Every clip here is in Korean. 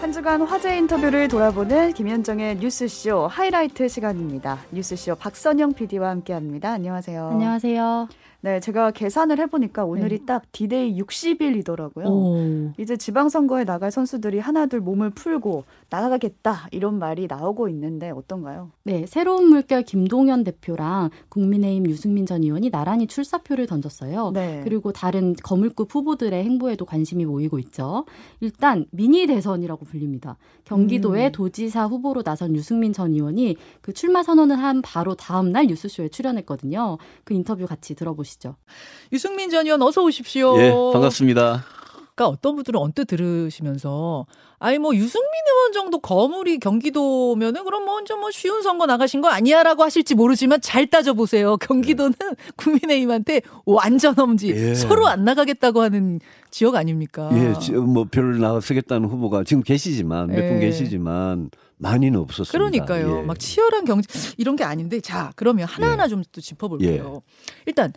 한 주간 화제 인터뷰를 돌아보는 김현정의 뉴스쇼 하이라이트 시간입니다. 뉴스쇼 박선영 PD와 함께합니다. 안녕하세요. 안녕하세요. 네, 제가 계산을 해보니까 오늘이 네. 딱 디데이 60일이더라고요. 오. 이제 지방선거에 나갈 선수들이 하나둘 몸을 풀고 나가겠다 이런 말이 나오고 있는데 어떤가요? 네, 새로운 물결 김동연 대표랑 국민의힘 유승민 전 의원이 나란히 출사표를 던졌어요. 네. 그리고 다른 거물급 후보들의 행보에도 관심이 모이고 있죠. 일단 미니 대선이라고 불립니다. 경기도의 음. 도지사 후보로 나선 유승민 전 의원이 그 출마 선언을 한 바로 다음 날 뉴스쇼에 출연했거든요. 그 인터뷰 같이 들어보시죠. 유승민 전 의원 어서 오십시오. 예, 반갑습니다. 그러니까 어떤 분들은 언뜻 들으시면서 아니 뭐 유승민 의원 정도 거물이 경기도면은 그럼 먼저 뭐 쉬운 선거 나가신 거 아니야라고 하실지 모르지만 잘 따져 보세요. 경기도는 국민의힘한테 완전 험지 예. 서로 안 나가겠다고 하는 지역 아닙니까? 예, 지- 뭐 별로 나서겠다는 후보가 지금 계시지만 몇분 예. 계시지만 많이는 없었습니다. 그러니까요. 예. 막 치열한 경쟁 이런 게 아닌데 자 그러면 하나하나 좀 또 짚어볼게요. 일단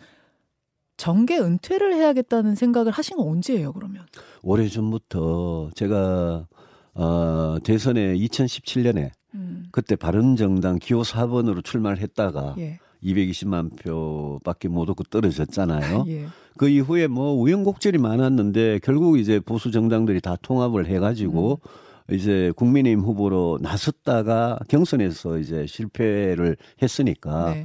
정계 은퇴를 해야겠다는 생각을 하신 건 언제예요? 그러면 오래 전부터 제가 어, 대선에 2017년에 음, 그때 바른정당 기호 4번으로 출마를 했다가 예, 220만 표밖에 못 얻고 떨어졌잖아요. 예, 그 이후에 뭐 우연곡절이 많았는데 결국 이제 보수 정당들이 다 통합을 해가지고 음. 이제 국민의힘 후보로 나섰다가 경선에서 이제 실패를 했으니까 네.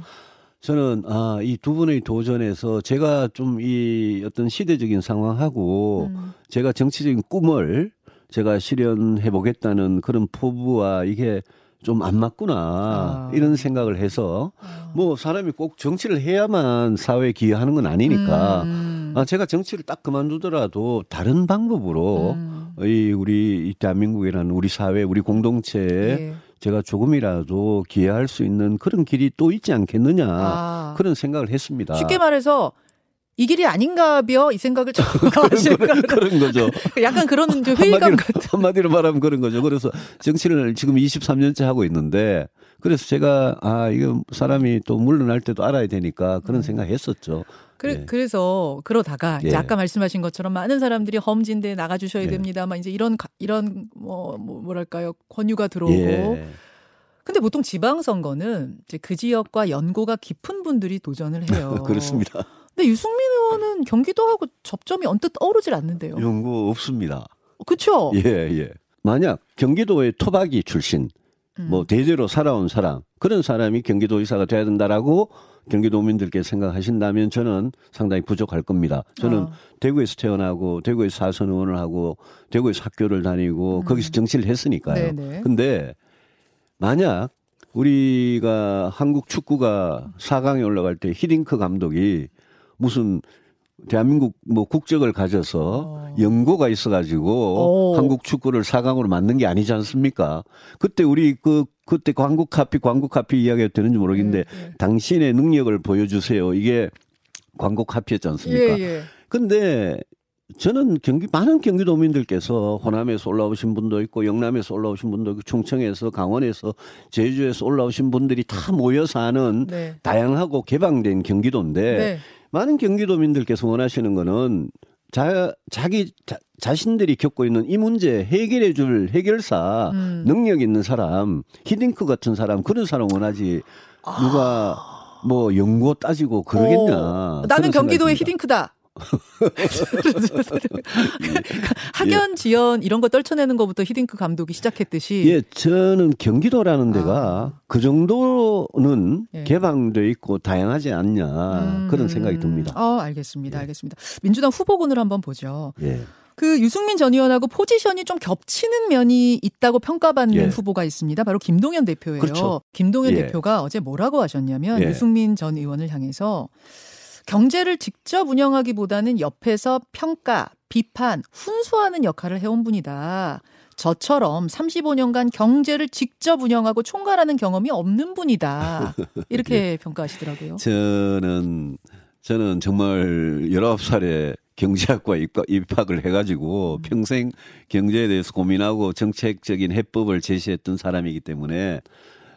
저는 아 이 두 분의 도전에서 제가 좀 이 어떤 시대적인 상황하고 음. 제가 정치적인 꿈을 제가 실현해 보겠다는 그런 포부와 이게 좀 안 맞구나 아. 이런 생각을 해서 아. 뭐 사람이 꼭 정치를 해야만 사회에 기여하는 건 아니니까 음. 아 제가 정치를 딱 그만두더라도 다른 방법으로 음. 이 우리 이 대한민국이라는 우리 사회 우리 공동체에 예. 제가 조금이라도 기여할 수 있는 그런 길이 또 있지 않겠느냐 아. 그런 생각을 했습니다. 쉽게 말해서 이 길이 아닌가벼 이 생각을 좀 그런, 하실까 그런, 거죠. 약간 그런 좀 회의감 한마디로, 같은 한마디로 말하면 그런 거죠. 그래서 정치를 지금 23년째 하고 있는데 그래서 제가 아 이거 사람이 또 물러날 때도 알아야 되니까 그런 음. 생각했었죠. 그래, 예. 그래서 그러다가 이제 예. 아까 말씀하신 것처럼 많은 사람들이 험진대 나가 주셔야 예. 됩니다. 막 이제 이런 가- 이런 뭐, 뭐 뭐랄까요 권유가 들어오고 예. 근데 보통 지방선거는 이제 그 지역과 연고가 깊은 분들이 도전을 해요. 그렇습니다. 근데 유승민 의원은 경기도하고 접점이 언뜻 떠오르질 않는데요. 연구 없습니다. 그렇죠? 예, 예. 만약 경기도의 토박이 출신, 음. 뭐 대대로 살아온 사람, 그런 사람이 경기도의사가 돼야 된다라고 경기도민들께 생각하신다면 저는 상당히 부족할 겁니다. 저는 어. 대구에서 태어나고 대구에서 사선 의원을 하고 대구에서 학교를 다니고 음. 거기서 정치를 했으니까요. 네네. 근데 만약 우리가 한국 축구가 4강에 올라갈 때 히딩크 감독이 무슨 대한민국 뭐 국적을 가져서 어. 연고가 있어가지고 오. 한국 축구를 4강으로 만든 게 아니지 않습니까? 그때 우리 그 그때 광고 카피 광고 카피 이야기가 되는지 모르겠는데 예, 예. 당신의 능력을 보여주세요. 이게 광고 카피였지 않습니까? 예, 예. 근데 저는 경기 많은 경기도민들께서 호남에서 올라오신 분도 있고 영남에서 올라오신 분도 있고 충청에서 강원에서 제주에서 올라오신 분들이 다 모여서 하는 네. 다양하고 개방된 경기도인데 네. 많은 경기도민들께서 원하시는 거는 자, 자기 자, 자신들이 겪고 있는 이 문제 해결해 줄 해결사 음. 능력 있는 사람 히딩크 같은 사람 그런 사람 원하지 누가 뭐 연고 따지고 그러겠냐 어, 그런 나는 경기도의 듭니다. 히딩크다. 학연 지연 이런 거 떨쳐내는 것부터 히딩크 감독이 시작했듯이 예, 저는 경기도라는 데가 그 정도는 아. 예. 개방돼 있고 다양하지 않냐 그런 생각이 듭니다. 어, 알겠습니다. 알겠습니다. 민주당 후보군을 한번 보죠. 예. 그 유승민 전 의원하고 포지션이 좀 겹치는 면이 있다고 평가받는 예. 후보가 있습니다. 바로 김동연 대표예요. 그렇죠. 김동연 예. 대표가 어제 뭐라고 하셨냐면 예. 유승민 전 의원을 향해서 경제를 직접 운영하기보다는 옆에서 평가, 비판, 훈수하는 역할을 해온 분이다. 저처럼 35년간 경제를 직접 운영하고 총괄하는 경험이 없는 분이다. 이렇게 평가하시더라고요. 저는 저는 정말 19살에 경제학과 입학, 입학 을 해가지고 음. 평생 경제에 대해서 고민하고 정책적인 해법을 제시했던 사람이기 때문에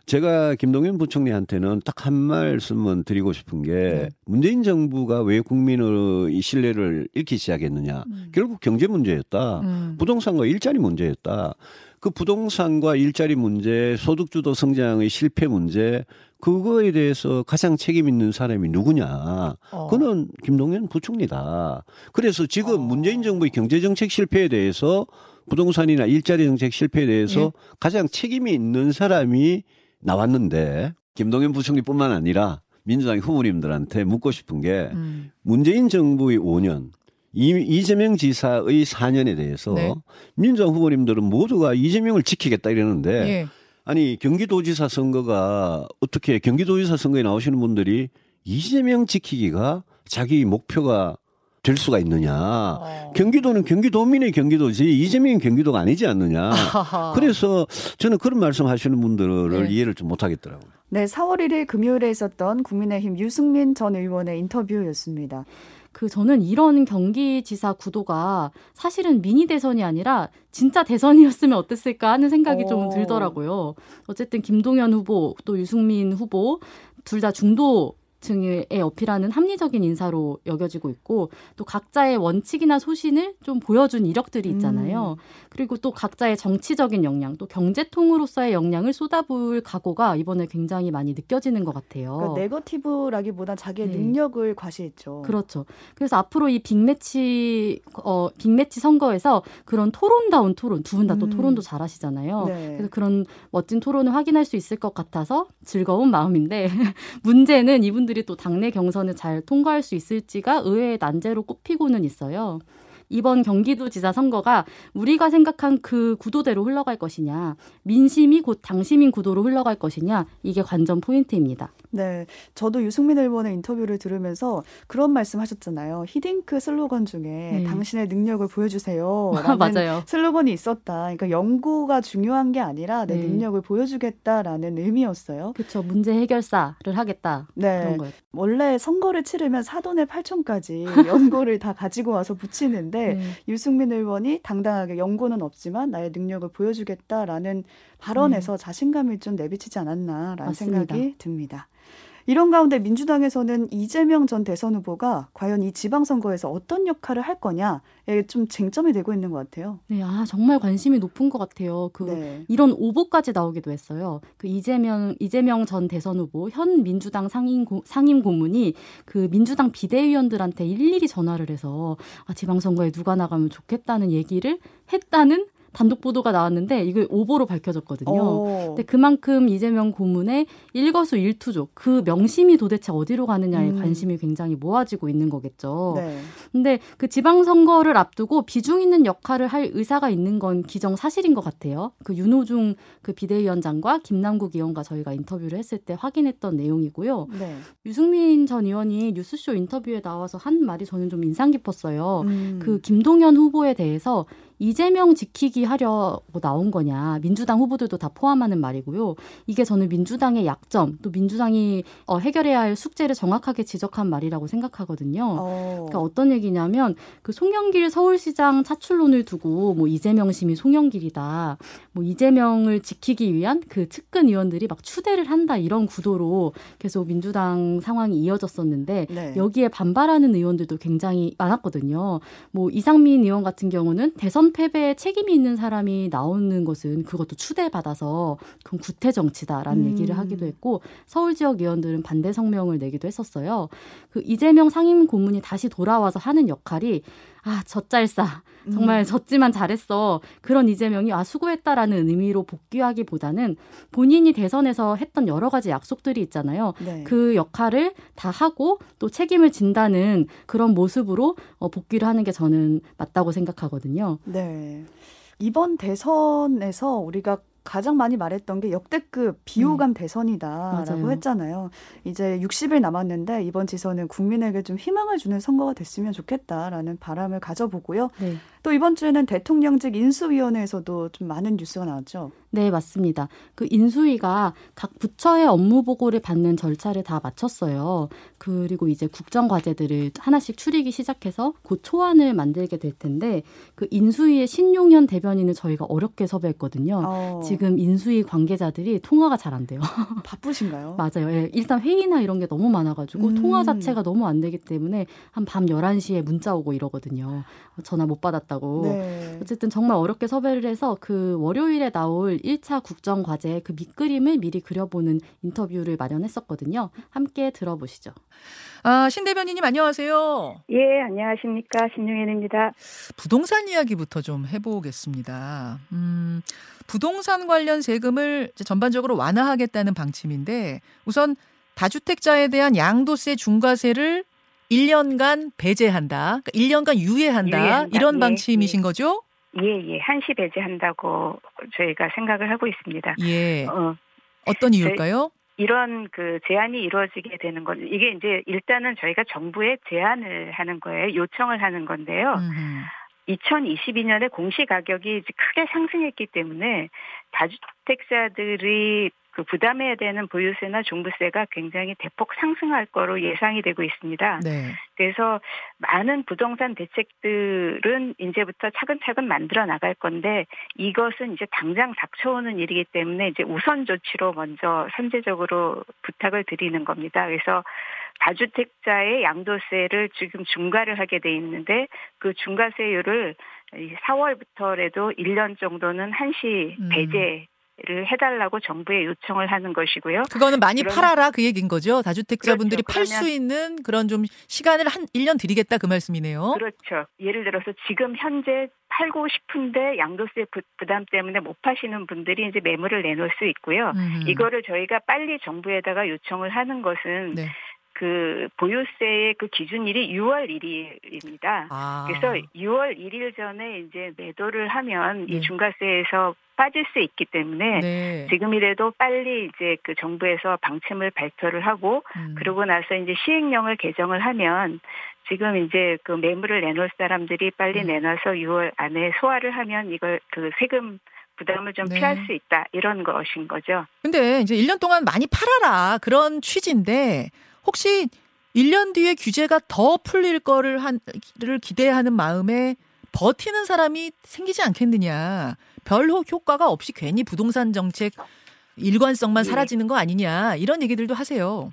제가 김동연 부총리한테는 딱 한 말씀은 드리고 싶은 게 네. 문재인 정부가 왜 국민의 이 신뢰를 잃기 시작했느냐. 음. 결국 경제 문제였다. 음. 부동산과 일자리 문제였다. 그 부동산과 일자리 문제, 소득주도 성장의 실패 문제, 그거에 대해서 가장 책임 있는 사람이 누구냐? 어. 그는 김동연 부총리다. 그래서 지금 어. 문재인 정부의 경제 정책 실패에 대해서 부동산이나 일자리 정책 실패에 대해서 예. 가장 책임이 있는 사람이 나왔는데 김동연 부총리뿐만 아니라 민주당 후보님들한테 묻고 싶은 게 음. 문재인 정부의 5년, 이, 이재명 지사의 4년에 대해서 네. 민주당 후보님들은 모두가 이재명을 지키겠다 이러는데 예. 아니 경기도지사 선거가 어떻게 경기도지사 선거에 나오시는 분들이 이재명 지키기가 자기 목표가 될 수가 있느냐? 어. 경기도는 경기도민의 경기도지 이재명이 경기도가 아니지 않느냐? 그래서 저는 그런 말씀 하시는 분들을 네. 이해를 좀 못하겠더라고요. 네, 4월 1일 금요일에 있었던 국민의힘 유승민 전 의원의 인터뷰였습니다. 그 저는 이런 경기지사 구도가 사실은 미니 대선이 아니라 진짜 대선이었으면 어땠을까 하는 생각이 오. 좀 들더라고요. 어쨌든 김동연 후보 또 유승민 후보 둘 다 중도 층에 어필하는 합리적인 인사로 여겨지고 있고 또 각자의 원칙이나 소신을 좀 보여준 이력들이 있잖아요. 그리고 또 각자의 정치적인 역량, 또 경제통으로서의 역량을 쏟아부을 각오가 이번에 굉장히 많이 느껴지는 것 같아요. 그러니까 네거티브라기보단 자기의 네. 능력을 과시했죠. 그렇죠. 그래서 앞으로 이 빅매치 어 빅매치 선거에서 그런 토론다운 토론 두 분 다또 음. 토론도 잘하시잖아요. 네. 그래서 그런 멋진 토론을 확인할 수 있을 것 같아서 즐거운 마음인데 문제는 이분들 이 또 당내 경선을 잘 통과할 수 있을지가 의외의 난제로 꼽히고는 있어요. 이번 경기도지사 선거가 우리가 생각한 그 구도대로 흘러갈 것이냐, 민심이 곧 당심인 구도로 흘러갈 것이냐, 이게 관전 포인트입니다. 네, 저도 유승민 의원의 인터뷰를 들으면서 그런 말씀하셨잖아요. 히딩크 슬로건 중에 네. 당신의 능력을 보여주세요. 맞아요. 슬로건이 있었다. 그러니까 연구가 중요한 게 아니라 내 네. 능력을 보여주겠다라는 의미였어요. 그렇죠. 문제 해결사를 하겠다. 네, 그런 거예요. 원래 선거를 치르면 사돈의 팔촌까지 연고를 다 가지고 와서 붙이는데 네. 유승민 의원이 당당하게 연고는 없지만 나의 능력을 보여주겠다라는 발언에서 자신감이 좀 내비치지 않았나라는 네. 맞습니다. 생각이 듭니다. 이런 가운데 민주당에서는 이재명 전 대선 후보가 과연 이 지방선거에서 어떤 역할을 할 거냐에 좀 쟁점이 되고 있는 것 같아요. 네, 아 정말 관심이 높은 것 같아요. 그 네. 이런 오보까지 나오기도 했어요. 그 이재명 이재명 전 대선 후보 현 민주당 상임 고, 상임 고문이 그 민주당 비대위원들한테 일일이 전화를 해서 아, 지방선거에 누가 나가면 좋겠다는 얘기를 했다는 단독 보도가 나왔는데 이게 오보로 밝혀졌거든요. 어, 근데 그만큼 이재명 고문의 일거수 일투족 그 명심이 도대체 어디로 가느냐에 음. 관심이 굉장히 모아지고 있는 거겠죠. 네. 근데 그 지방 선거를 앞두고 비중 있는 역할을 할 의사가 있는 건 기정 사실인 것 같아요. 그 윤호중 그 비대위원장과 김남국 의원과 저희가 인터뷰를 했을 때 확인했던 내용이고요. 네. 유승민 전 의원이 뉴스쇼 인터뷰에 나와서 한 말이 저는 좀 인상 깊었어요. 음. 그 김동연 후보에 대해서 이재명 지키기 하려고 나온 거냐 민주당 후보들도 다 포함하는 말이고요. 이게 저는 민주당의 약점 또 민주당이 어, 해결해야 할 숙제를 정확하게 지적한 말이라고 생각하거든요. 어. 그러니까 어떤 얘기냐면 그 송영길 서울시장 차출론을 두고 뭐 이재명 심이 송영길이다. 뭐 이재명을 지키기 위한 그 측근 의원들이 막 추대를 한다 이런 구도로 계속 민주당 상황이 이어졌었는데 네. 여기에 반발하는 의원들도 굉장히 많았거든요. 뭐 이상민 의원 같은 경우는 대선 패배에 책임이 있는 사람이 나오는 것은 그것도 추대받아서 그건 구태 정치다라는 음. 얘기를 하기도 했고 서울 지역 의원들은 반대 성명을 내기도 했었어요. 그 이재명 상임 고문이 다시 돌아와서 하는 역할이 아 젖잘싸 정말 음. 졌지만 잘했어 그런 이재명이 아 수고했다라는 의미로 복귀하기보다는 본인이 대선에서 했던 여러 가지 약속들이 있잖아요. 네. 그 역할을 다 하고 또 책임을 진다는 그런 모습으로 어, 복귀를 하는 게 저는 맞다고 생각하거든요. 네. 이번 대선에서 우리가 가장 많이 말했던 게 역대급 비호감 대선이다라고 음. 맞아요. 했잖아요. 이제 60일 남았는데 이번 지선은 국민에게 좀 희망을 주는 선거가 됐으면 좋겠다라는 바람을 가져보고요. 네. 또 이번 주에는 대통령직 인수위원회에서도 좀 많은 뉴스가 나왔죠. 네, 맞습니다. 그 인수위가 각 부처의 업무 보고를 받는 절차를 다 마쳤어요. 그리고 이제 국정 과제들을 하나씩 추리기 시작해서 곧 초안을 만들게 될 텐데 그 인수위의 신용현 대변인을 저희가 어렵게 섭외했거든요. 어, 지금 인수위 관계자들이 통화가 잘 안 돼요. 바쁘신가요? 맞아요. 예, 일단 회의나 이런 게 너무 많아 가지고 음. 통화 자체가 너무 안 되기 때문에 한밤 11시에 문자 오고 이러거든요. 전화 못 받았다. 어려웠다고. 네. 어쨌든 정말 어렵게 섭외를 해서 그 월요일에 나올 1차 국정 과제 그 밑그림을 미리 그려보는 인터뷰를 마련했었거든요. 함께 들어보시죠. 아, 신 대변인님 안녕하세요. 예, 안녕하십니까. 신용현입니다. 부동산 이야기부터 좀 해보겠습니다. 음, 부동산 관련 세금을 이제 전반적으로 완화하겠다는 방침인데 우선 다주택자에 대한 양도세 중과세를 1년간 배제한다. 그러니까 1년간 유예한다. 유예한다. 이런 예, 방침이신 예. 거죠? 예, 예. 한시 배제한다고 저희가 생각을 하고 있습니다. 예. 어, 어떤 이유일까요? 이런 그 제안이 이루어지게 되는 건 이게 이제 일단은 저희가 정부에 제안을 하는 거예요. 요청을 하는 건데요. 음흠. 2022년에 공시 가격이 크게 상승했기 때문에 다주택자들이 그 부담해야 되는 보유세나 종부세가 굉장히 대폭 상승할 거로 예상이 되고 있습니다. 네. 그래서 많은 부동산 대책들은 이제부터 차근차근 만들어 나갈 건데 이것은 이제 당장 닥쳐오는 일이기 때문에 이제 우선 조치로 먼저 선제적으로 부탁을 드리는 겁니다. 그래서 다주택자의 양도세를 지금 중과를 하게 돼 있는데 그 중과세율을 4월부터라도 1년 정도는 한시 음. 배제 를 해달라고 정부에 요청을 하는 것이고요. 그거는 많이 그러면- 팔아라 그 얘기인 거죠. 다주택자분들이 그렇죠. 팔수 그러면- 있는 그런 좀 시간을 한 1년 드리겠다 그 말씀이네요. 그렇죠. 예를 들어서 지금 현재 팔고 싶은데 양도세 부, 부담 때문에 못 파시는 분들이 이제 매물을 내놓을 수 있고요. 음흠. 이거를 저희가 빨리 정부에다가 요청을 하는 것은 네. 그 보유세의 그 기준일이 6월 1일입니다. 아. 그래서 6월 1일 전에 이제 매도를 하면 네. 이 중과세에서 빠질 수 있기 때문에 네. 지금이라도 빨리 이제 그 정부에서 방침을 발표를 하고 음. 그러고 나서 이제 시행령을 개정을 하면 지금 이제 그 매물을 내놓을 사람들이 빨리 음. 내놔서 6월 안에 소화를 하면 이걸 그 세금 부담을 좀 네. 피할 수 있다 이런 것인 거죠. 근데 이제 1년 동안 많이 팔아라 그런 취지인데 혹시 1년 뒤에 규제가 더 풀릴 거를 한 를 기대하는 마음에 버티는 사람이 생기지 않겠느냐. 별 효- 효과가 없이 괜히 부동산 정책 일관성만 예. 사라지는 거 아니냐. 이런 얘기들도 하세요.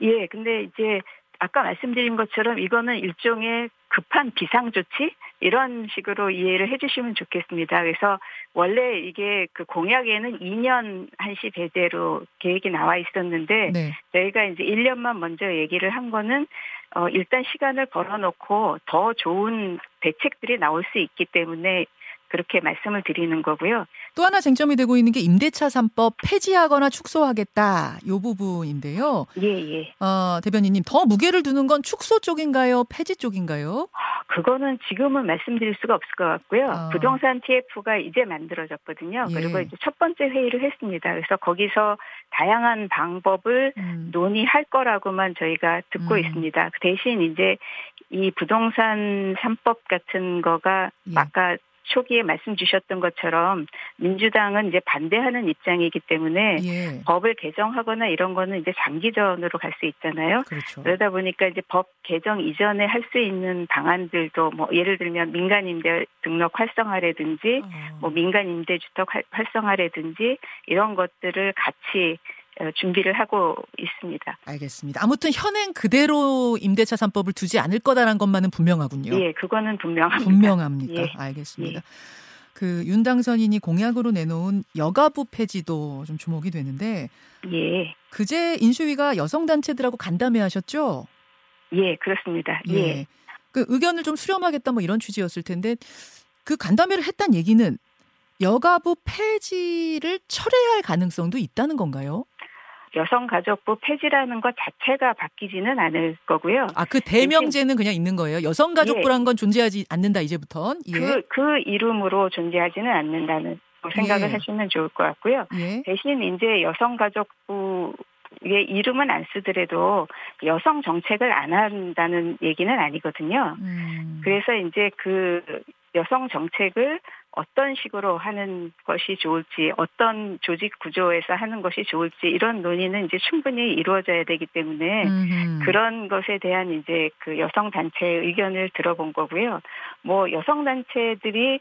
예, 근데 이제 아까 말씀드린 것처럼 이거는 일종의 급한 비상조치 이런 식으로 이해를 해주시면 좋겠습니다. 그래서 원래 이게 그 공약에는 2년 한시 배제로 계획이 나와 있었는데 네. 저희가 이제 1년만 먼저 얘기를 한 거는 어 일단 시간을 벌어놓고 더 좋은 대책들이 나올 수 있기 때문에 그렇게 말씀을 드리는 거고요. 또 하나 쟁점이 되고 있는 게 임대차 3법 폐지하거나 축소하겠다. 요 부분인데요. 예, 예. 어, 대변인님 더 무게를 두는 건 축소 쪽인가요? 폐지 쪽인가요? 그거는 지금은 말씀드릴 수가 없을 것 같고요. 아. 부동산 TF가 이제 만들어졌거든요. 예. 그리고 이제 첫 번째 회의를 했습니다. 그래서 거기서 다양한 방법을 음. 논의할 거라고만 저희가 듣고 음. 있습니다. 그 대신 이제 이 부동산 3법 같은 거가 예. 아까 초기에 말씀 주셨던 것처럼 민주당은 이제 반대하는 입장이기 때문에 예. 법을 개정하거나 이런 거는 이제 장기전으로 갈 수 있잖아요. 그렇죠. 그러다 보니까 이제 법 개정 이전에 할 수 있는 방안들도 뭐 예를 들면 민간 임대 등록 활성화라든지 어. 뭐 민간 임대 주택 활- 활성화라든지 이런 것들을 같이 어, 준비를 하고 있습니다. 알겠습니다. 아무튼 현행 그대로 임대차 3법을 두지 않을 거다라는 것만은 분명하군요. 예, 그거는 분명합니다. 분명합니까? 예. 알겠습니다. 그 윤당선인이 공약으로 내놓은 여가부 폐지도 좀 주목이 되는데 예, 그제 인수위가 여성 단체들하고 간담회 하셨죠? 예, 그렇습니다. 예. 그 의견을 좀 수렴하겠다 뭐 이런 취지였을 텐데 그 간담회를 했단 얘기는 여가부 폐지를 철회할 가능성도 있다는 건가요? 여성가족부 폐지라는 것 자체가 바뀌지는 않을 거고요. 아, 그 대명제는 그냥 있는 거예요. 여성가족부란 건 존재하지 않는다 이제부턴. 예. 그, 그 이름으로 존재하지는 않는다는 생각을 예. 하시면 좋을 것 같고요. 예. 대신 이제 여성가족부 의 이름은 안 쓰더라도 여성 정책을 안 한다는 얘기는 아니거든요. 음. 그래서 이제 그 여성 정책을 어떤 식으로 하는 것이 좋을지, 어떤 조직 구조에서 하는 것이 좋을지 이런 논의는 이제 충분히 이루어져야 되기 때문에 음흠. 그런 것에 대한 이제 그 여성 단체의 의견을 들어본 거고요. 뭐 여성 단체들이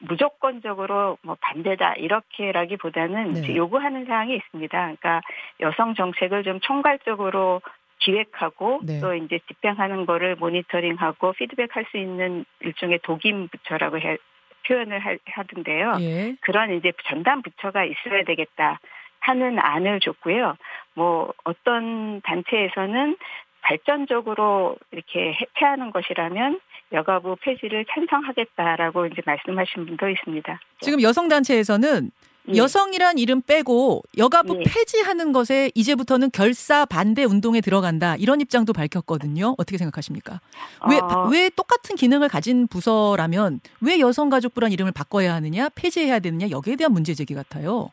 무조건적으로 뭐 반대다 이렇게라기보다는 네. 요구하는 사항이 있습니다. 그러니까 여성 정책을 좀 총괄적으로 기획하고 네. 또 이제 집행하는 거를 모니터링하고 피드백할 수 있는 일종의 독임 부처라고 해, 표현을 하, 하던데요. 예. 그런 이제 전담 부처가 있어야 되겠다 하는 안을 줬고요. 뭐 어떤 단체에서는 발전적으로 이렇게 해체하는 것이라면 여가부 폐지를 찬성하겠다라고 이제 말씀하신 분도 있습니다. 지금 여성 단체에서는 예. 여성이란 이름 빼고 여가부 예. 폐지하는 것에 이제부터는 결사 반대 운동에 들어간다 이런 입장도 밝혔거든요. 어떻게 생각하십니까? 왜, 어. 왜 똑같은 기능을 가진 부서라면 왜 여성가족부란 이름을 바꿔야 하느냐, 폐지해야 되느냐 여기에 대한 문제 제기 같아요.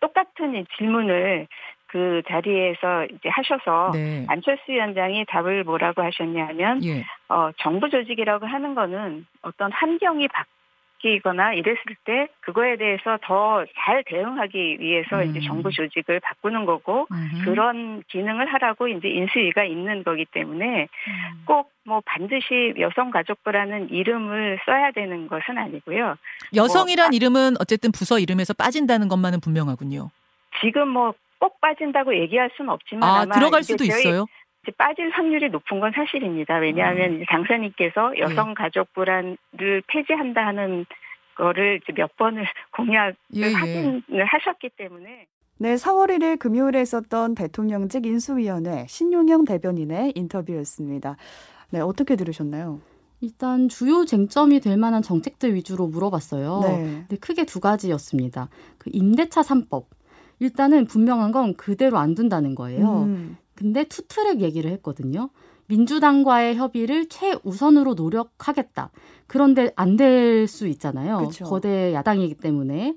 똑같은 이 질문을 그 자리에서 이제 하셔서 네. 안철수 위원장이 답을 뭐라고 하셨냐면 예. 어, 정부 조직이라고 하는 거는 어떤 환경이 바뀌 거나 이랬을 때 그거에 대해서 더 잘 대응하기 위해서 음. 이제 정부 조직을 바꾸는 거고 음흠. 그런 기능을 하라고 이제 인수위가 있는 거기 때문에 음. 꼭뭐 반드시 여성가족부라는 이름을 써야 되는 것은 아니고요. 여성이란 뭐, 이름은 어쨌든 부서 이름에서 빠진다는 것만은 분명하군요. 지금 뭐 꼭 빠진다고 얘기할 수는 없지만 아, 들어갈 수도 있어요? 빠질 확률이 높은 건 사실입니다. 왜냐하면 음. 이제 당선인께서 여성가족부란을 폐지한다 하는 거를 몇 번을 공약을 예, 예. 확인을 하셨기 때문에 네, 4월 1일 금요일에 있었던 대통령직 인수위원회 신용영 대변인의 인터뷰였습니다. 네, 어떻게 들으셨나요? 일단 주요 쟁점이 될 만한 정책들 위주로 물어봤어요. 네. 근데 크게 두 가지였습니다. 그 임대차 3법. 일단은 분명한 건 그대로 안 둔다는 거예요. 음, 근데 투트랙 얘기를 했거든요. 민주당과의 협의를 최우선으로 노력하겠다. 그런데 안 될 수 있잖아요. 그쵸. 거대 야당이기 때문에.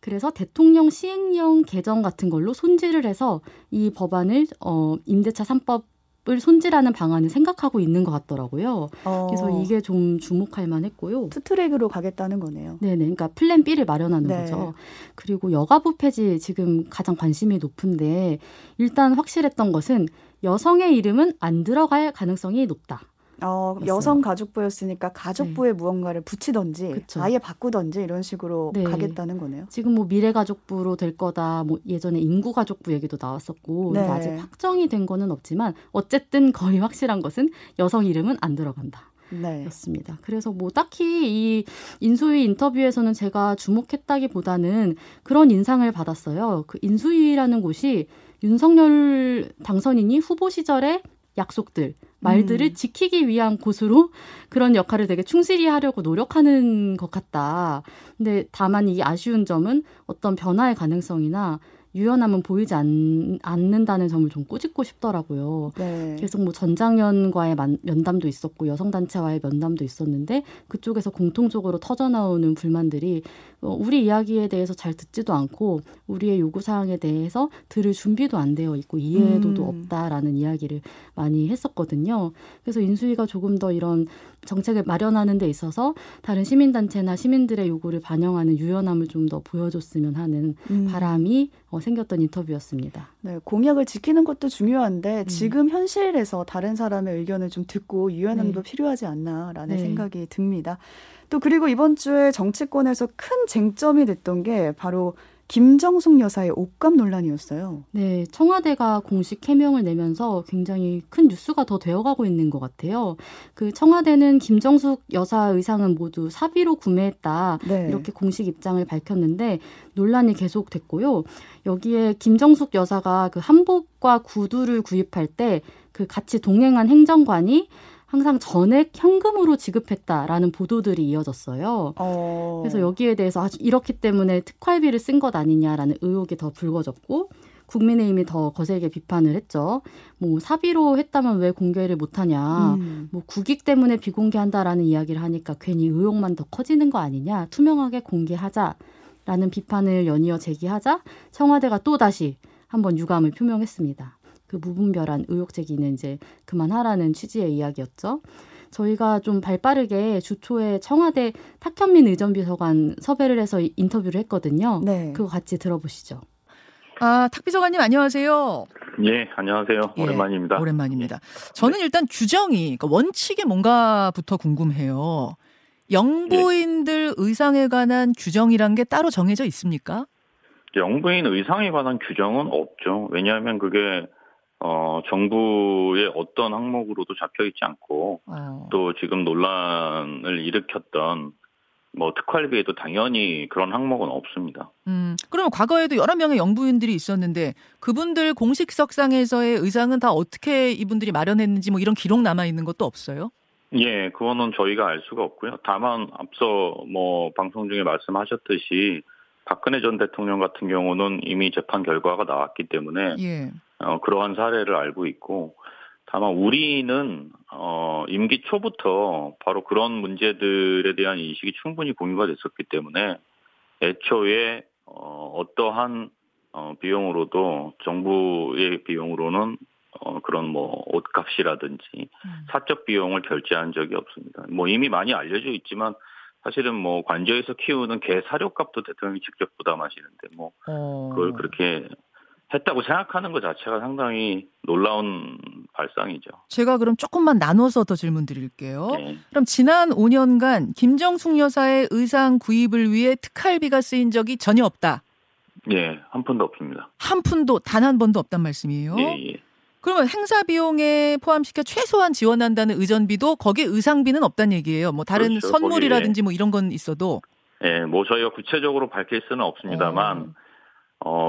그래서 대통령 시행령 개정 같은 걸로 손질을 해서 이 법안을 어 임대차 3법 을 손질하는 방안을 생각하고 있는 것 같더라고요. 어, 그래서 이게 좀 주목할 만했고요. 투트랙으로 가겠다는 거네요. 네네. 그러니까 plan B를 마련하는 네. 거죠. 그리고 여가부 폐지 지금 가장 관심이 높은데 일단 확실했던 것은 여성의 이름은 안 들어갈 가능성이 높다. 어. 여성 가족부였으니까 가족부에 무언가를 붙이던지 그쵸. 아예 바꾸던지 이런 식으로 네. 가겠다는 거네요. 지금 뭐 미래 가족부로 될 거다. 뭐 예전에 인구 가족부 얘기도 나왔었고 네. 아직 확정이 된 거는 없지만 어쨌든 거의 확실한 것은 여성 이름은 안 들어간다. 네. 였습니다. 그래서 뭐 딱히 이 인수위 인터뷰에서는 제가 주목했다기보다는 그런 인상을 받았어요. 그 인수위라는 곳이 윤석열 당선인이 후보 시절에 약속들, 말들을 음. 지키기 위한 곳으로 그런 역할을 되게 충실히 하려고 노력하는 것 같다. 근데 다만 이 아쉬운 점은 어떤 변화의 가능성이나 유연함은 보이지 않, 않는다는 점을 좀 꼬집고 싶더라고요. 네. 계속 뭐 전장현과의 만- 면담도 있었고 여성단체와의 면담도 있었는데 그쪽에서 공통적으로 터져나오는 불만들이 어, 우리 이야기에 대해서 잘 듣지도 않고 우리의 요구 사항에 대해서 들을 준비도 안 되어 있고 이해도도 음. 없다라는 이야기를 많이 했었거든요. 그래서 인수위가 조금 더 이런 정책을 마련하는 데 있어서 다른 시민단체나 시민들의 요구를 반영하는 유연함을 좀 더 보여줬으면 하는 음. 바람이 어, 생겼던 인터뷰였습니다. 네, 공약을 지키는 것도 중요한데 음. 지금 현실에서 다른 사람의 의견을 좀 듣고 유연함도 네. 필요하지 않나라는 네. 생각이 듭니다. 또 그리고 이번 주에 정치권에서 큰 쟁점이 됐던 게 바로 김정숙 여사의 옷감 논란이었어요. 네, 청와대가 공식 해명을 내면서 굉장히 큰 뉴스가 더 되어가고 있는 것 같아요. 그 청와대는 김정숙 여사 의상은 모두 사비로 구매했다. 네. 이렇게 공식 입장을 밝혔는데 논란이 계속됐고요. 여기에 김정숙 여사가 그 한복과 구두를 구입할 때 그 같이 동행한 행정관이 항상 전액 현금으로 지급했다라는 보도들이 이어졌어요. 어. 그래서 여기에 대해서 아주 이렇기 때문에 특활비를 쓴 것 아니냐라는 의혹이 더 불거졌고 국민의힘이 더 거세게 비판을 했죠. 뭐 사비로 했다면 왜 공개를 못하냐. 음. 뭐 국익 때문에 비공개한다라는 이야기를 하니까 괜히 의혹만 더 커지는 거 아니냐. 투명하게 공개하자 라는 비판을 연이어 제기하자 청와대가 또 다시 한번 유감을 표명했습니다. 그 무분별한 의혹 제기는 이제 그만하라는 취지의 이야기였죠. 저희가 좀 발빠르게 주초에 청와대 탁현민 의전비서관 섭외를 해서 이- 인터뷰를 했거든요. 네. 그거 같이 들어보시죠. 아, 탁 비서관님 안녕하세요. 예, 안녕하세요. 예, 오랜만입니다. 오랜만입니다. 저는 일단 규정이 그러니까 원칙이 뭔가부터 궁금해요. 영부인들 의상에 관한 규정이란 게 따로 정해져 있습니까? 영부인 의상에 관한 규정은 없죠. 왜냐하면 그게 어, 정부의 어떤 항목으로도 잡혀 있지 않고 어. 또 지금 논란을 일으켰던 뭐 특활비에도 당연히 그런 항목은 없습니다. 음, 그러면 과거에도 여러 명의 영부인들이 있었는데 그분들 공식석상에서의 의상은 다 어떻게 이분들이 마련했는지 뭐 이런 기록 남아 있는 것도 없어요? 예, 그거는 저희가 알 수가 없고요. 다만 앞서 뭐 방송 중에 말씀하셨듯이 박근혜 전 대통령 같은 경우는 이미 재판 결과가 나왔기 때문에 예. 어, 그러한 사례를 알고 있고 다만 우리는 어, 임기 초부터 바로 그런 문제들에 대한 인식이 충분히 공유가 됐었기 때문에 애초에 어, 어떠한 어, 비용으로도 정부의 비용으로는 어, 그런 뭐 옷값이라든지 음. 사적 비용을 결제한 적이 없습니다. 뭐 이미 많이 알려져 있지만 사실은 뭐 관저에서 키우는 개 사료값도 대통령이 직접 부담하시는데 뭐 어. 그걸 그렇게 했다고 생각하는 것 자체가 상당히 놀라운 발상이죠. 제가 그럼 조금만 나눠서 더 질문 드릴게요. 예. 그럼 지난 5년간 김정숙 여사의 의상 구입을 위해 특활비가 쓰인 적이 전혀 없다. 예, 한 푼도 없습니다. 한 푼도 단 한 번도 없단 말씀이에요. 예, 예. 그러면 행사 비용에 포함시켜 최소한 지원한다는 의전비도 거기에 의상비는 없다는 얘기예요. 뭐 다른 그렇죠. 선물이라든지 뭐 이런 건 있어도 예, 뭐 저희가 구체적으로 밝힐 수는 없습니다만 어,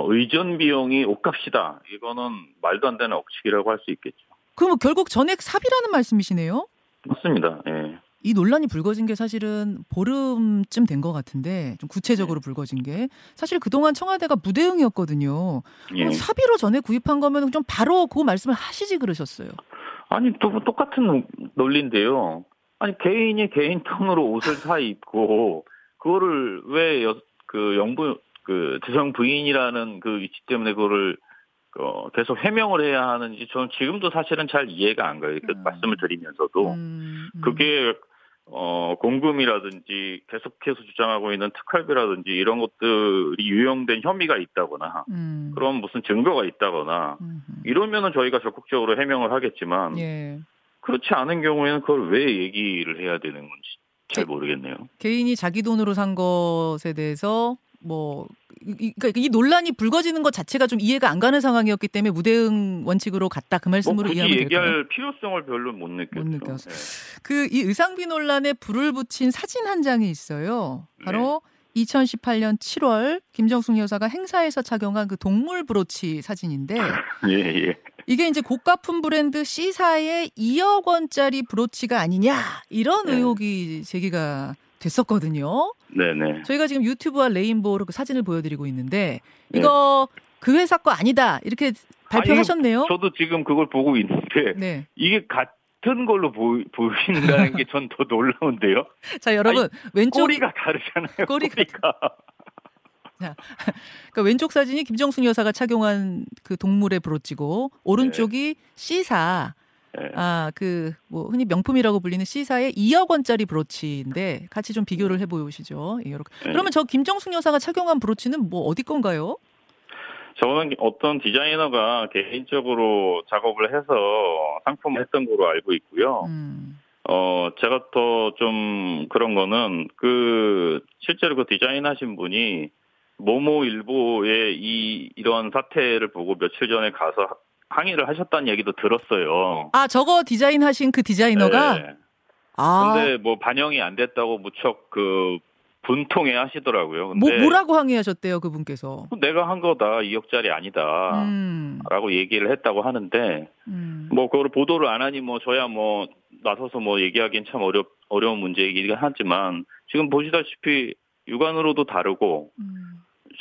의전 비용이 옷값이다. 이거는 말도 안 되는 억측이라고 할 수 있겠죠. 그러면 결국 전액 사비라는 말씀이시네요. 맞습니다. 예. 이 논란이 불거진 게 사실은 보름쯤 된 것 같은데 좀 구체적으로 불거진 게 사실 그동안 청와대가 무대응이었거든요. 예. 그럼 사비로 전에 구입한 거면 좀 바로 그 말씀을 하시지 그러셨어요. 아니 또 똑같은 논리인데요. 아니 개인이 개인 돈으로 옷을 사 입고 그거를 왜 그 영부 그 대성 부인이라는 그 위치 때문에 그거를 어, 계속 해명을 해야 하는지 저는 지금도 사실은 잘 이해가 안 가요. 그 음. 말씀을 드리면서도 음, 음. 그게 어 공금이라든지 계속해서 주장하고 있는 특활비라든지 이런 것들이 유용된 혐의가 있다거나 음, 그런 무슨 증거가 있다거나. 이러면은 저희가 적극적으로 해명을 하겠지만 예. 그렇지 않은 경우에는 그걸 왜 얘기를 해야 되는 건지 잘 네. 모르겠네요. 개인이 자기 돈으로 산 것에 대해서 뭐 이, 이- 그러니까 이 논란이 불거지는 것 자체가 좀 이해가 안 가는 상황이었기 때문에 무대응 원칙으로 갔다 그뭐 말씀으로 굳이 이해하면 될까요? 얘기할 필요성을 별로 못 느꼈죠. 느꼈어. 네. 그이 의상비 논란에 불을 붙인 사진 한 장이 있어요. 바로 2018년 7월 김정숙 여사가 행사에서 착용한 그 동물 브로치 사진인데 예, 예. 이게 이제 고가품 브랜드 C사의 2억 원짜리 브로치가 아니냐 이런 네. 의혹이 제기가 됐었거든요. 네네. 저희가 지금 유튜브와 레인보우로 그 사진을 보여드리고 있는데 네. 이거 그 회사 거 아니다 이렇게 발표하셨네요. 저도 지금 그걸 보고 있는데 네. 이게 같은 걸로 보이, 보인다는 게 전 더 놀라운데요. 자 여러분 왼쪽 꼬리가 다르잖아요. 꼬리가 꼬리가. 그러니까 왼쪽 사진이 김정숙 여사가 착용한 그 동물의 브로치고 오른쪽이 C사 네. 아 그 뭐 흔히 명품이라고 불리는 C사의 2억 원짜리 브로치인데 같이 좀 비교를 해보시죠. 예, 이렇게. 네. 그러면 저 김정숙 여사가 착용한 브로치는 뭐 어디 건가요? 저는 어떤 디자이너가 개인적으로 작업을 해서 상품을 했던 걸로 알고 있고요. 음, 어, 제가 더 좀 그런 거는 그 실제로 그 디자인 하신 분이 모모 일보의 이 이런 사태를 보고 며칠 전에 가서 항의를 하셨다는 얘기도 들었어요. 아 저거 디자인하신 그 디자이너가 네. 아 근데 뭐 반영이 안 됐다고 무척 그 분통해 하시더라고요. 뭐, 근데 뭐 라고 항의하셨대요 그분께서? 내가 한 거다 2억짜리 아니다. 음, 라고 얘기를 했다고 하는데 음. 뭐 그걸 보도를 안 하니 뭐 저야 뭐 나서서 뭐 얘기하기엔 참 어렵 어려운 문제이긴 하지만 지금 보시다시피 육안으로도 다르고 음.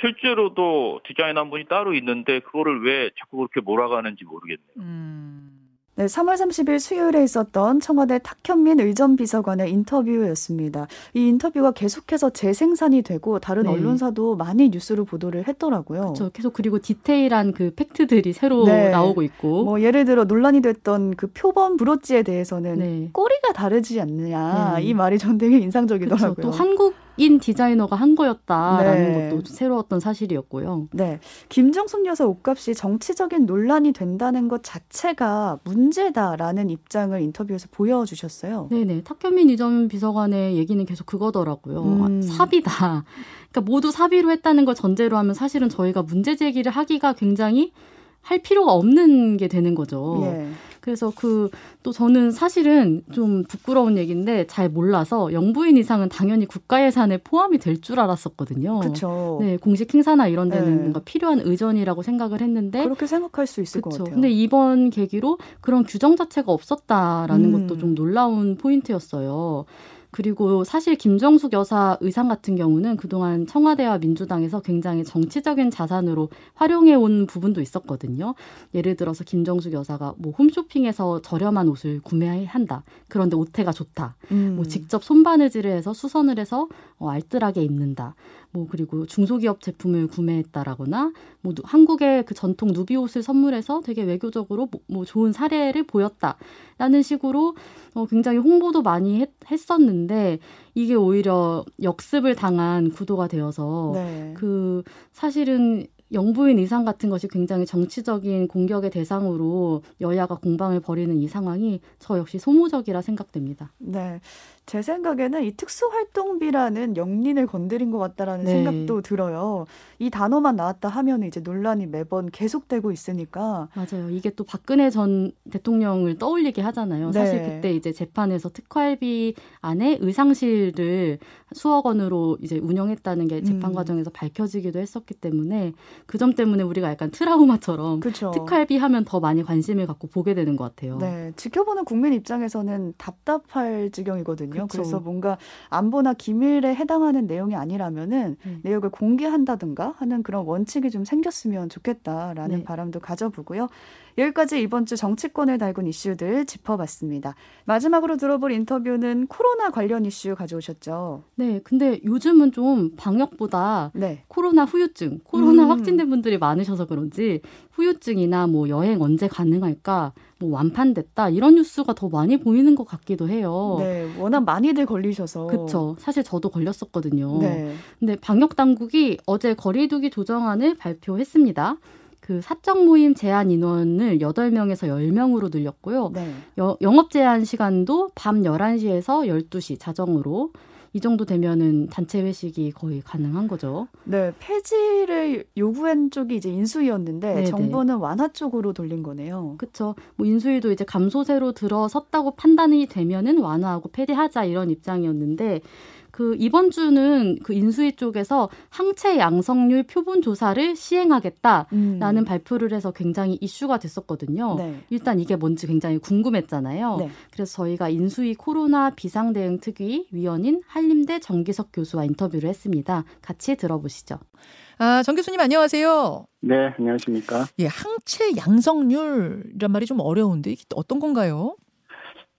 실제로도 디자인 한 분이 따로 있는데 그거를 왜 자꾸 그렇게 몰아가는지 모르겠네요. 음. 네, 3월 30일 수요일에 있었던 청와대 탁현민 의전 비서관의 인터뷰였습니다. 이 인터뷰가 계속해서 재생산이 되고 다른 네. 언론사도 많이 뉴스를 보도를 했더라고요. 저 계속 그리고 디테일한 그 팩트들이 새로 네. 나오고 있고. 뭐 예를 들어 논란이 됐던 그 표범 브로치에 대해서는 네. 꼬리가 다르지 않느냐 네. 이 말이 전 되게. 인상적이더라고요. 또 한국 인 디자이너가 한 거였다라는 네. 것도 새로웠던 사실이었고요. 네, 김정숙 여사 옷값이 정치적인 논란이 된다는 것 자체가 문제다라는 입장을 인터뷰에서 보여주셨어요. 네네. 탁현민 이전 비서관의 얘기는 계속 그거더라고요. 음. 사비다. 그러니까 모두 사비로 했다는 걸 전제로 하면 사실은 저희가 문제 제기를 하기가 굉장히 할 필요가 없는 게 되는 거죠. 예. 그래서 그 또 저는 사실은 좀 부끄러운 얘기인데 잘 몰라서 영부인 이상은 당연히 국가 예산에 포함이 될 줄 알았었거든요. 그렇죠. 네, 공식 행사나 이런 데는 네. 뭔가 필요한 의전이라고 생각을 했는데 그렇게 생각할 수 있을 것 그렇죠. 같아요. 근데 이번 계기로 그런 규정 자체가 없었다라는 음. 것도 좀 놀라운 포인트였어요. 그리고 사실 김정숙 여사 의상 같은 경우는 그동안 청와대와 민주당에서 굉장히 정치적인 자산으로 활용해 온 부분도 있었거든요. 예를 들어서 김정숙 여사가 뭐 홈쇼핑에서 저렴한 옷을 구매한다. 그런데 옷태가 좋다. 음. 뭐 직접 손바느질을 해서 수선을 해서 어, 알뜰하게 입는다. 뭐 그리고 중소기업 제품을 구매했다라거나 뭐 누- 한국의 그 전통 누비 옷을 선물해서 되게 외교적으로 뭐, 뭐 좋은 사례를 보였다라는 식으로 어, 굉장히 홍보도 많이 했, 했었는데 이게 오히려 역습을 당한 구도가 되어서 네. 그 사실은 영부인 이상 같은 것이 굉장히 정치적인 공격의 대상으로 여야가 공방을 벌이는 이 상황이 저 역시 소모적이라 생각됩니다. 네. 제 생각에는 이 특수활동비라는 영린을 건드린 것 같다라는 네. 생각도 들어요. 이 단어만 나왔다 하면 이제 논란이 매번 계속되고 있으니까. 맞아요. 이게 또 박근혜 전 대통령을 떠올리게 하잖아요. 네. 사실 그때 이제 재판에서 특활비 안에 의상실을 수억 원으로 이제 운영했다는 게 재판 음. 과정에서 밝혀지기도 했었기 때문에 그 점 때문에 우리가 약간 트라우마처럼 그렇죠. 특활비 하면 더 많이 관심을 갖고 보게 되는 것 같아요. 네, 지켜보는 국민 입장에서는 답답할 지경이거든요. 그쵸. 그래서 뭔가 안보나 기밀에 해당하는 내용이 아니라면은 음. 내용을 공개한다든가 하는 그런 원칙이 좀 생겼으면 좋겠다라는 네. 바람도 가져보고요. 여기까지 이번 주 정치권을 달군 이슈들 짚어봤습니다. 마지막으로 들어볼 인터뷰는 코로나 관련 이슈 가져오셨죠. 네, 근데 요즘은 좀 방역보다 네. 코로나 후유증, 코로나 음. 확진된 분들이 많으셔서 그런지 후유증이나 뭐 여행 언제 가능할까, 뭐 완판됐다 이런 뉴스가 더 많이 보이는 것 같기도 해요. 네, 워낙 많이들 걸리셔서. 어. 그쵸. 사실 저도 걸렸었거든요. 네. 근데 방역 당국이 어제 거리두기 조정안을 발표했습니다. 그 사적 모임 제한 인원을 8명에서 10명으로 늘렸고요. 네. 여- 영업 제한 시간도 밤 11시에서 12시 자정으로 이 정도 되면은 단체 회식이 거의 가능한 거죠. 네, 폐지를 요구한 쪽이 이제 인수위였는데 네네. 정부는 완화 쪽으로 돌린 거네요. 그렇죠. 뭐 인수위도 이제 감소세로 들어섰다고 판단이 되면은 완화하고 폐지하자 이런 입장이었는데 그 이번 주는 그 인수위 쪽에서 항체 양성률 표본 조사를 시행하겠다라는 음. 발표를 해서 굉장히 이슈가 됐었거든요. 네. 일단 이게 뭔지 굉장히 궁금했잖아요. 네. 그래서 저희가 인수위 코로나 비상대응 특위 위원인 한림대 정기석 교수와 인터뷰를 했습니다. 같이 들어보시죠. 아, 정 교수님 안녕하세요. 네, 안녕하십니까. 예, 항체 양성률이란 말이 좀 어려운데 이게 어떤 건가요?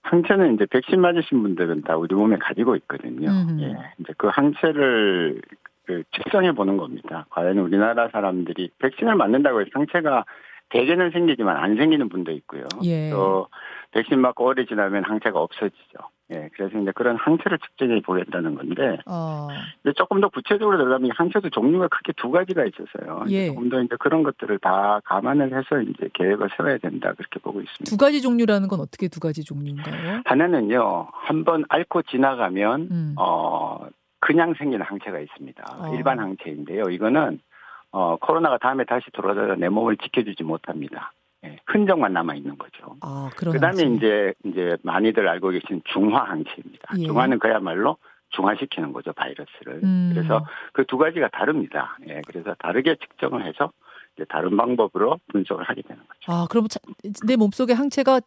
항체는 이제 백신 맞으신 분들은 다 우리 몸에 가지고 있거든요. 예, 이제 그 항체를 그 측정해 보는 겁니다. 과연 우리나라 사람들이 백신을 맞는다고 해서 항체가 대개는 생기지만 안 생기는 분도 있고요. 예. 또 백신 맞고 오래 지나면 항체가 없어지죠. 예, 그래서 이제 그런 항체를 측정해 보겠다는 건데, 어, 이제 조금 더 구체적으로 들어가면 항체도 종류가 크게 두 가지가 있어서요. 예. 조금 더 이제 그런 것들을 다 감안을 해서 이제 계획을 세워야 된다 그렇게 보고 있습니다. 두 가지 종류라는 건 어떻게 두 가지 종류인가요? 하나는요, 한번 앓고 지나가면, 음. 어, 그냥 생기는 항체가 있습니다. 어. 일반 항체인데요. 이거는, 어, 코로나가 다음에 다시 들어와서 내 몸을 지켜주지 못합니다. 예, 흔적만 남아 있는 거죠. 아, 그런 그 다음에 항체. 이제, 이제 많이들 알고 계신 중화 항체입니다. 예. 중화는 그야말로 중화시키는 거죠, 바이러스를. 음. 그래서 그 두 가지가 다릅니다. 예, 그래서 다르게 측정을 해서 이제 다른 방법으로 분석을 하게 되는 거죠. 아, 그럼 차- 내 몸속에 항체가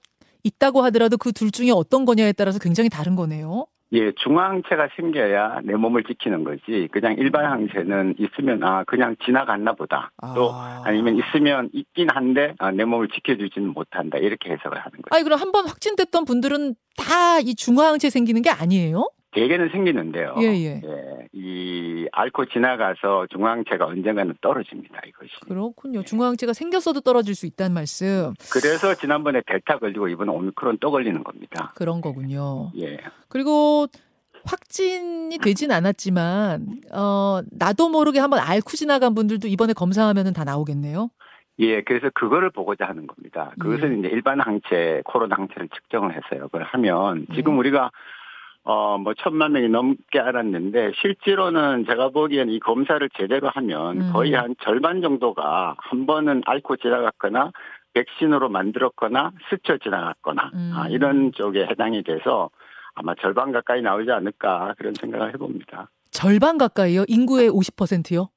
있다고 하더라도 그 둘 중에 어떤 거냐에 따라서 굉장히 다른 거네요. 예, 중화항체가 생겨야 내 몸을 지키는 거지. 그냥 일반 항체는 있으면 아 그냥 지나갔나 보다. 또 아. 아니면 있으면 있긴 한데 아, 내 몸을 지켜주지는 못한다. 이렇게 해석을 하는 거죠. 아니 그럼 한 번 확진됐던 분들은 다 이 중화항체 생기는 게 아니에요? 대개는 생기는데요. 예, 예. 이 앓고 지나가서 중화항체가 언젠가는 떨어집니다. 이것이. 그렇군요. 중화항체가 생겼어도 떨어질 수 있다는 말씀. 그래서 지난번에 델타 걸리고 이번에 오미크론 또 걸리는 겁니다. 그런 거군요. 예. 그리고 확진이 되진 않았지만 어 나도 모르게 한번 앓고 지나간 분들도 이번에 검사하면은 다 나오겠네요. 예, 그래서 그거를 보고자 하는 겁니다. 그것은 예. 이제 일반 항체, 코로나 항체를 측정을 해서요. 그걸 하면 지금 예. 우리가 어, 뭐, 천만 명이 넘게 알았는데, 실제로는 제가 보기엔 이 검사를 제대로 하면 음. 거의 한 절반 정도가 한 번은 앓고 지나갔거나, 백신으로 만들었거나, 스쳐 지나갔거나, 음. 아, 이런 쪽에 해당이 돼서 아마 절반 가까이 나오지 않을까, 그런 생각을 해봅니다. 절반 가까이요? 인구의 50%요?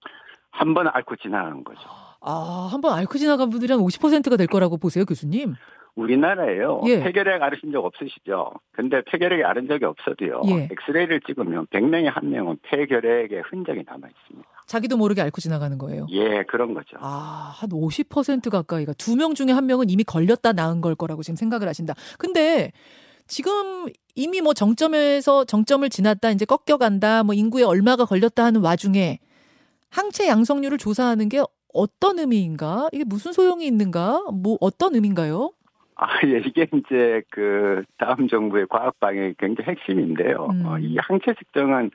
한 번 앓고 지나간 거죠. 아, 한 번 앓고 지나간 분들이 한 50%가 될 거라고 보세요, 교수님? 우리나라에요. 예. 폐결핵 앓으신 적 없으시죠? 근데 폐결핵에 앓은 적이 없어도요. 예. 엑스레이를 찍으면 100명에 한 명은 폐결핵의 흔적이 남아 있습니다. 자기도 모르게 앓고 지나가는 거예요. 예, 그런 거죠. 아, 한 50% 가까이가 두 명 중에 한 명은 이미 걸렸다 나은 걸 거라고 지금 생각을 하신다. 근데 지금 이미 뭐 정점에서 정점을 지났다 이제 꺾여간다 뭐 인구에 얼마가 걸렸다 하는 와중에 항체 양성률을 조사하는 게 어떤 의미인가? 이게 무슨 소용이 있는가? 뭐 어떤 의미인가요? 아, 예, 이게 이제 그 다음 정부의 과학 방향이 굉장히 핵심인데요. 음. 어, 이 항체 측정은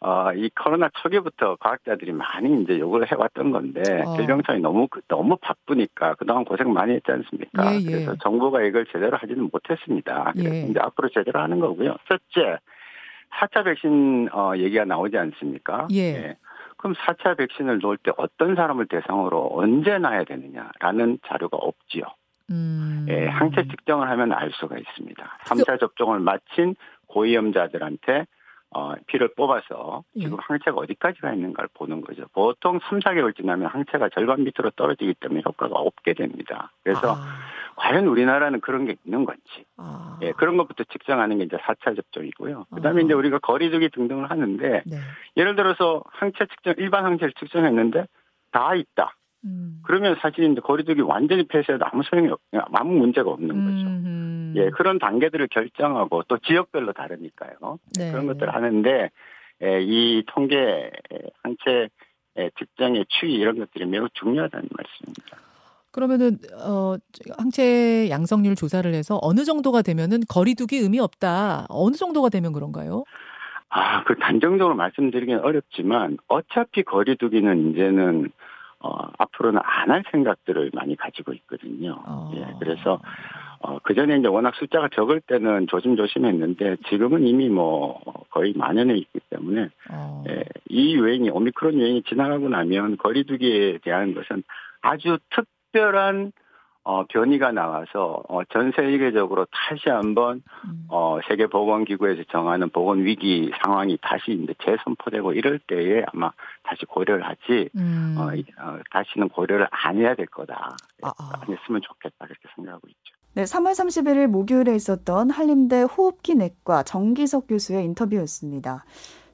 어, 이 코로나 초기부터 과학자들이 많이 이제 요구를 해왔던 건데, 어. 질병청이 너무, 너무 바쁘니까 그동안 고생 많이 했지 않습니까? 예, 예. 그래서 정부가 이걸 제대로 하지는 못했습니다. 그래서 예. 이제 앞으로 제대로 하는 거고요. 첫째, 4차 백신, 어, 얘기가 나오지 않습니까? 예. 그럼 4차 백신을 놓을 때 어떤 사람을 대상으로 언제 놔야 되느냐라는 자료가 없지요. 음. 예, 항체 측정을 하면 알 수가 있습니다. 3차 접종을 마친 고위험자들한테 어, 피를 뽑아서 예. 지금 항체가 어디까지 가 있는가를 보는 거죠. 보통 3, 4개월 지나면 항체가 절반 밑으로 떨어지기 때문에 효과가 없게 됩니다. 그래서 아, 과연 우리나라는 그런 게 있는 건지, 아. 예, 그런 것부터 측정하는 게 이제 4차 접종이고요. 그 다음에 아. 이제 우리가 거리두기 등등을 하는데, 네. 예를 들어서 항체 측정, 일반 항체를 측정했는데 다 있다. 음. 그러면 사실 이제 거리두기 완전히 폐쇄해도 아무 소용이 없, 아무 문제가 없는 거죠. 음. 예, 그런 단계들을 결정하고 또 지역별로 다르니까요. 네. 그런 것들을 하는데 예, 이 통계 예, 항체 예, 측정의 추이 이런 것들이 매우 중요하다는 말씀입니다. 그러면은 어 항체 양성률 조사를 해서 어느 정도가 되면은 거리두기 의미 없다. 어느 정도가 되면 그런가요? 아, 그 단정적으로 말씀드리기는 어렵지만 어차피 거리두기는 이제는 어, 앞으로는 안 할 생각들을 많이 가지고 있거든요. 어. 예, 그래서 어, 그 전에 이제 워낙 숫자가 적을 때는 조심조심 했는데 지금은 이미 뭐 거의 만연해 있기 때문에 어. 예, 이 유행이 오미크론 유행이 지나가고 나면 거리두기에 대한 것은 아주 특별한 어, 변이가 나와서 어, 전 세계적으로 다시 한번 음. 어, 세계보건기구에서 정하는 보건 위기 상황이 다시 이제 재선포되고 이럴 때에 아마 다시 고려를 하지 음. 어, 이- 어, 다시는 고려를 안 해야 될 거다. 아, 아. 안 했으면 좋겠다 그렇게 생각하고 있죠. 네, 3월 31일 목요일에 있었던 한림대 호흡기 내과 정기석 교수의 인터뷰였습니다.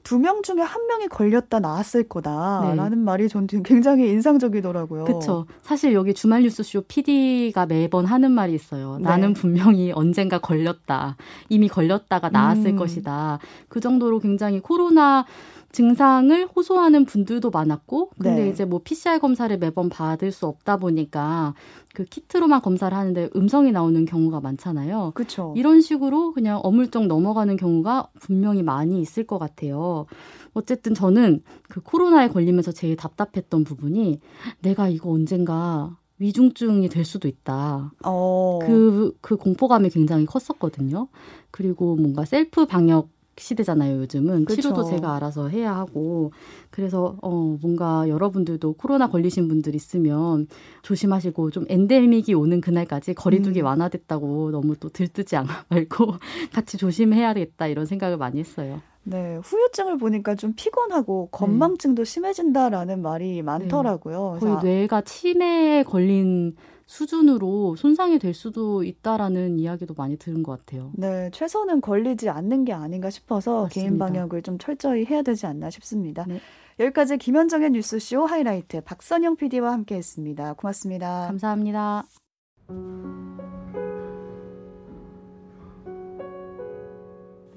두 명 중에 한 명이 걸렸다 나았을 거다라는 말이 전 굉장히 인상적이더라고요. 그렇죠. 사실 여기 주말 뉴스쇼 PD가 매번 하는 말이 있어요. 네. 나는 분명히 언젠가 걸렸다. 이미 걸렸다가 나았을 음. 것이다. 그 정도로 굉장히 코로나 증상을 호소하는 분들도 많았고, 근데 네. 이제 뭐 PCR 검사를 매번 받을 수 없다 보니까 그 키트로만 검사를 하는데 음성이 나오는 경우가 많잖아요. 그렇죠. 이런 식으로 그냥 어물쩍 넘어가는 경우가 분명히 많이 있을 것 같아요. 어쨌든 저는 그 코로나에 걸리면서 제일 답답했던 부분이 내가 이거 언젠가 위중증이 될 수도 있다. 어. 그, 그 공포감이 굉장히 컸었거든요. 그리고 뭔가 셀프 방역 시대잖아요, 요즘은. 그쵸. 치료도 제가 알아서 해야 하고. 그래서, 어, 뭔가 여러분들도 코로나 걸리신 분들 있으면 조심하시고 좀 엔데믹이 오는 그날까지 거리두기 음. 완화됐다고 너무 또 들뜨지 않- 말고 같이 조심해야겠다 이런 생각을 많이 했어요. 네, 후유증을 보니까 좀 피곤하고 건망증도 심해진다라는 말이 많더라고요. 거의 그래서 뇌가 치매에 걸린 수준으로 손상이 될 수도 있다라는 이야기도 많이 들은 것 같아요. 네, 최선은 걸리지 않는 게 아닌가 싶어서 개인 맞습니다. 방역을 좀 철저히 해야 되지 않나 싶습니다. 네. 여기까지 김현정의 뉴스쇼 하이라이트 박선영 PD와 함께했습니다. 고맙습니다. 감사합니다.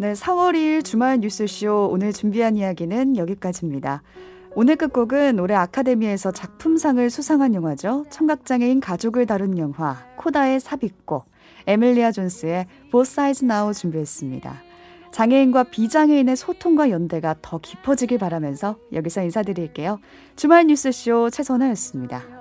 네, 4월 2일 주말 뉴스쇼 오늘 준비한 이야기는 여기까지입니다. 오늘 끝곡은 올해 아카데미에서 작품상을 수상한 영화죠. 청각장애인 가족을 다룬 영화 코다의 삽입고 에밀리아 존스의 Both Sides Now 준비했습니다. 장애인과 비장애인의 소통과 연대가 더 깊어지길 바라면서 여기서 인사드릴게요. 주말 뉴스쇼 최선아였습니다.